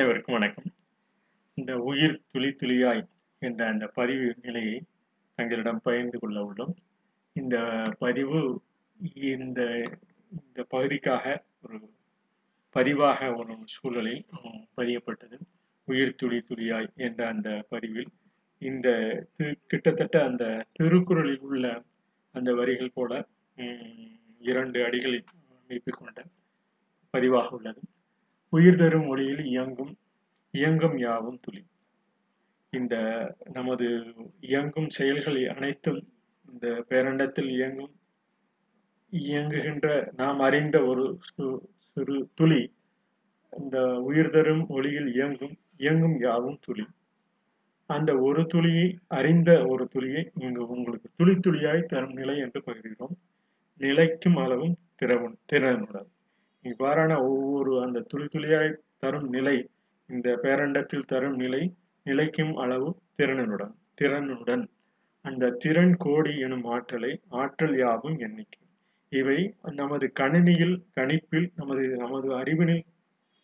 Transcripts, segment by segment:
அனைவருக்கும் வணக்கம். இந்த உயிர் துளி துளியாய் என்ற அந்த பதிவு நிலையை தங்களிடம் பகிர்ந்து கொள்ள உள்ளோம். இந்த பதிவு இந்த இந்த பகுதிக்காக ஒரு பதிவாக ஒரு சூழலில் பதியப்பட்டது. உயிர் துளி துளியாய் என்ற அந்த பதிவில் இந்த கிட்டத்தட்ட அந்த திருக்குறளில் உள்ள அந்த வரிகள் போல இரண்டு அடிகளை அமைப்பு கொண்ட பதிவாக உள்ளது. உயிர் தரும் ஒளியில் இயங்கும் இயங்கும் யாவும் துளி. இந்த நமது இயங்கும் செயல்கள் அனைத்தும் இந்த பேரண்டத்தில் இயங்கும் இயங்குகின்ற நாம் அறிந்த ஒரு சு- சிறு துளி இந்த உயிர் தரும் ஒளியில் இயங்கும் இயங்கும் யாவும் துளி. அந்த ஒரு துளியை அறிந்த ஒரு துளியை இங்கு உங்களுக்கு துளி துளியாய் தரும் நிலை என்று பகிர்கிறோம். நிலைக்கும் அளவும் திறவும் திறனுடன். இவ்வாறான ஒவ்வொரு அந்த துளி துளியாய் தரும் நிலை இந்த பேரண்டத்தில் தரும் நிலை நிலைக்கும் அளவு திறனுடன் திறனுடன். அந்த திறன் கோடி எனும் ஆற்றலை ஆற்றல் யாவும் எண்ணிக்கை. இவை நமது கணினியில் கணிப்பில் நமது நமது அறிவினில்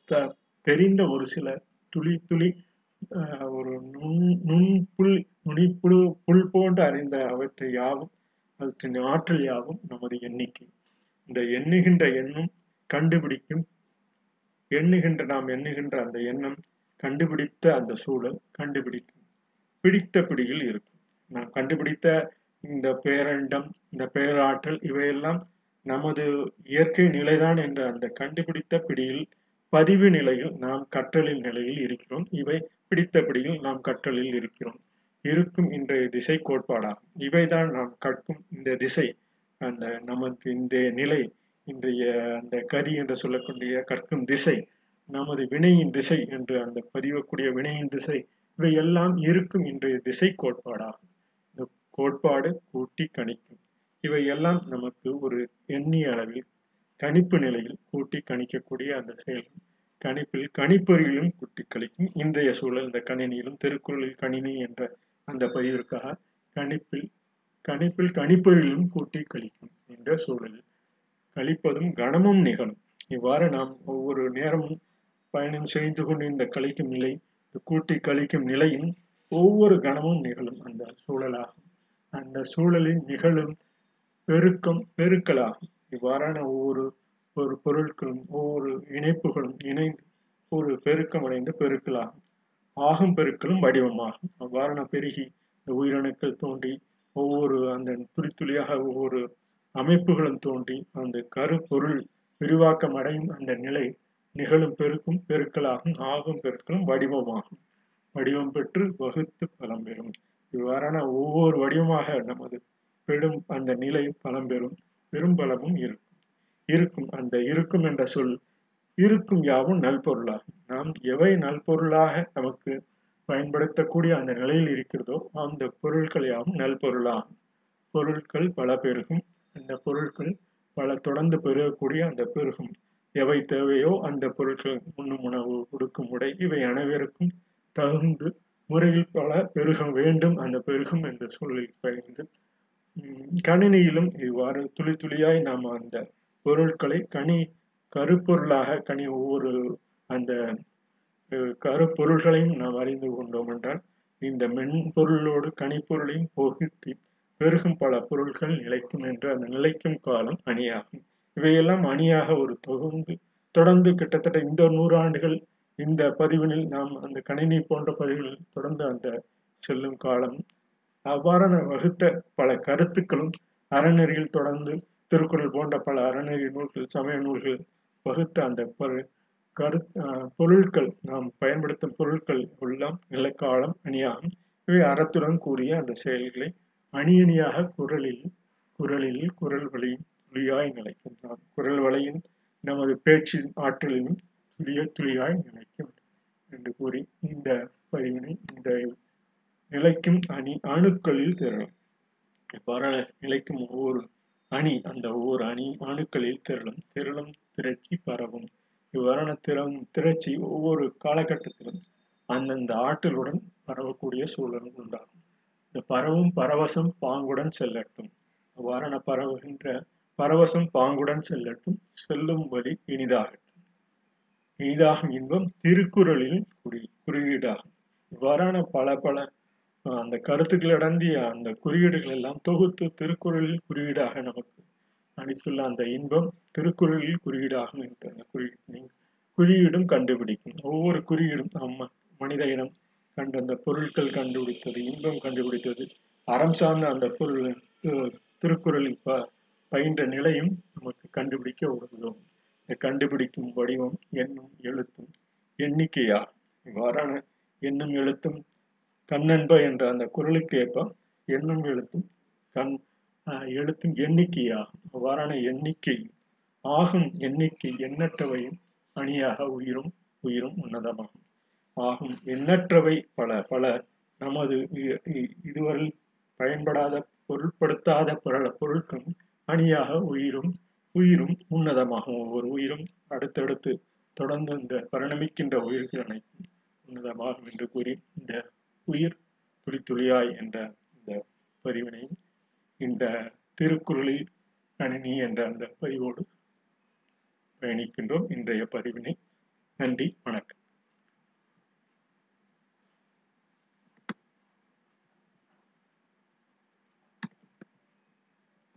த- தெரிந்த ஒரு சில துளி துளி ஒரு நுண் நுண்புல் நுனிப்புழு புல் போன்று அறிந்த அவற்றை யாவும் அவற்றின் ஆற்றல் யாவும் நமது எண்ணிக்கை. இந்த எண்ணுகின்ற எண்ணும் கண்டுபிடிக்கும். எண்ணுகின்ற நாம் எண்ணுகின்ற அந்த எண்ணம் கண்டுபிடித்த அந்த சூழல் கண்டுபிடிக்கும். பிடித்த பிடியில் இருக்கும். நாம் கண்டுபிடித்த இந்த பேரண்டம் இந்த பேராற்றல் இவையெல்லாம் நமது இயற்கை நிலைதான் என்ற அந்த கண்டுபிடித்த பிடியில் பதிவு நிலையில் நாம் கற்றலின் நிலையில் இருக்கிறோம். இவை பிடித்த பிடியில் நாம் கற்றலில் இருக்கிறோம். இருக்கும் இன்றைய திசை கோட்பாடாகும். இவைதான் நாம் கற்கும் இந்த திசை அந்த நமது இந்த நிலை. இன்றைய அந்த கதி என்று சொல்லக்கூடிய கற்கும் திசை நமது வினையின் திசை என்று அந்த பதிவக்கூடிய வினையின் திசை இவை எல்லாம் இருக்கும் இன்றைய திசை கோட்பாடாகும். இந்த கோட்பாடு கூட்டி கணிக்கும். இவை எல்லாம் நமக்கு ஒரு எண்ணிய அளவில் கணிப்பு நிலையில் கூட்டி கணிக்கக்கூடிய அந்த செயல். கணிப்பில் கணிப்பொறியிலும் கூட்டி கழிக்கும். இன்றைய சூழல் இந்த கணினியிலும் திருக்குறளில் கணினி என்ற அந்த பதிவிற்காக கணிப்பில் கணிப்பில் கணிப்பொறியிலும் கூட்டி கழிக்கும் என்ற சூழலில். கழிப்பதும் கணமும் நிகழும். இவ்வாறு நாம் ஒவ்வொரு நேரமும் பயணம் செய்து கொண்டு இந்த கழிக்கும் நிலை இந்த கூட்டி கழிக்கும் நிலையும் ஒவ்வொரு கணமும் நிகழும் அந்த சூழலாகும். அந்த சூழலில் நிகழும் பெருக்கம் பெருக்கலாகும். இவ்வாறான ஒவ்வொரு ஒரு பொருட்களும் ஒவ்வொரு இணைப்புகளும் இணைந்து ஒரு பெருக்கம் அடைந்த பெருக்கலாகும். ஆகும் பெருக்களும் வடிவமாகும். அவ்வாறான பெருகி இந்த உயிரணுக்கள் தோன்றி ஒவ்வொரு அந்த துளி துளியாக ஒவ்வொரு அமைப்புகளும் தோன்றி அந்த கருப்பொருள் விரிவாக்கம் அடையும் அந்த நிலை நிகழும் பெருக்கும் பெருக்களாகும் ஆகும் பெருக்களும் வடிவமாகும். வடிவம் பெற்று வகுத்து பலம் பெறும். இவ்வாறான ஒவ்வொரு வடிவமாக நமது பெரும் அந்த நிலை பலம் பெறும் பெரும் பலமும் இருக்கும். இருக்கும் அந்த இருக்கும் என்ற சொல் இருக்கும் யாவும் நல்பொருளாகும். நாம் எவை நல்பொருளாக நமக்கு பயன்படுத்தக்கூடிய அந்த நிலையில் இருக்கிறதோ அந்த பொருட்கள் யாவும் நல்பொருளாகும். பொருட்கள் பல பெருகும் அந்த பொருட்கள் பல தொடர்ந்து பெருகக்கூடிய அந்த பெருகும் எவை தேவையோ அந்த பொருட்கள் உண்ணும் உணவு கொடுக்கும் உடை இவை அனைவருக்கும் தகுந்து முறையில் பல பெருக வேண்டும் அந்த பெருகும் என்ற சூழலில் பகிர்ந்து கணினியிலும் இவ்வாறு துளி துளியாய் நாம் அந்த பொருட்களை கனி கருப்பொருளாக கனி ஒவ்வொரு அந்த கருப்பொருள்களையும் நாம் அறிந்து கொண்டோம் என்றால் இந்த மென்பொருளோடு கனிப்பொருளையும் போகித்து பெருகும் பல பொருட்கள் நிலைக்கும் என்று அந்த நிலைக்கும் காலம் அணியாகும். இவையெல்லாம் அணியாக ஒரு தொகுந்து தொடர்ந்து கிட்டத்தட்ட இந்த நூறாண்டுகள் இந்த பதிவினில் நாம் அந்த கணினி போன்ற பதிவுகளில் தொடர்ந்து அந்த செல்லும் காலம். அவ்வாறான வகுத்த பல கருத்துக்களும் அறநெறியில் தொடர்ந்து திருக்குறள் போன்ற பல அறநெறி நூல்கள் சமய நூல்கள் வகுத்த அந்த கரு பொருட்கள் நாம் பயன்படுத்தும் பொருட்கள் எல்லாம் நிலக்காலம் அணியாகும். இவை அறத்துடன் கூடிய அந்த செயல்களை அணியணியாக குரலில் குரலில் குரல் வழியின் துளியாய் நிலைக்கும் குரல் வளையின் நமது பேச்சின் ஆற்றலிலும் துளிய துளியாய் நிலைக்கும் என்று கூறி இந்த பதிவினை இந்த நிலைக்கும் அணி அணுக்களில் திரளும். இவ்வாறான நிலைக்கும் ஒவ்வொரு அணி அந்த ஒவ்வொரு அணி அணுக்களில் திரளும். திரளும் திரட்சி பரவும். இவ்வாறான திறம் திரட்சி ஒவ்வொரு காலகட்டத்திலும் அந்தந்த ஆற்றலுடன் பரவக்கூடிய சூழலும் உண்டாகும். இந்த பரவும் பரவசம் பாங்குடன் செல்லட்டும். அவ்வாறான பரவுகின்ற பரவசம் பாங்குடன் செல்லட்டும். செல்லும் வழி இனிதாகட்டும். இனிதாகும் இன்பம் திருக்குறளில் குறி குறியீடாகும். இவ்வாறான பல பல அந்த கருத்துக்கள் அடங்கிய அந்த குறியீடுகள் எல்லாம் தொகுத்து திருக்குறளில் குறியீடாக நமக்கு அளித்துள்ள அந்த இன்பம் திருக்குறளில் குறியீடாகும் என்று அந்த குறி குறியீடும் கண்டுபிடிக்கும். ஒவ்வொரு குறியீடும் நம்ம மனித இனம் கண்டு அந்த பொருட்கள் கண்டுபிடித்தது இன்பம் கண்டுபிடித்தது. அறம் சார்ந்த அந்த பொருள் திருக்குறளில் ப பயின்ற நிலையும் நமக்கு கண்டுபிடிக்க உதவும் இந்த கண்டுபிடிக்கும் வடிவம் எண்ணும் எழுத்தும் எண்ணிக்கையா? இவ்வாறான எண்ணும் எழுத்தும் கண்ணன்ப என்ற அந்த குரலுக்கு ஏற்ப எண்ணும் எழுத்தும் கண் எழுத்தும் எண்ணிக்கையா? அவ்வாறான எண்ணிக்கை ஆகும். எண்ணிக்கை எண்ணற்றவையும் அணியாக உயிரும் உயிரும் உன்னதமாகும். ஆகும். எண்ணற்றவை பல பல நமது இதுவரை பயன்படாத பொருட்படுத்தாத பல பொருட்களும் அணியாக உயிரும் உயிரும் உன்னதமாகும். ஒவ்வொரு உயிரும் அடுத்தடுத்து தொடர்ந்து இந்த பரிணமிக்கின்ற உயிர்கள் அனைத்தும் உன்னதமாகும் என்று கூறி இந்த உயிர் துளி துளியாய் என்ற இந்த பதிவினை இந்த திருக்குறளில் கணினி என்ற அந்த பதிவோடு பயணிக்கின்றோம். இன்றைய பதிவினை நன்றி வணக்கம்.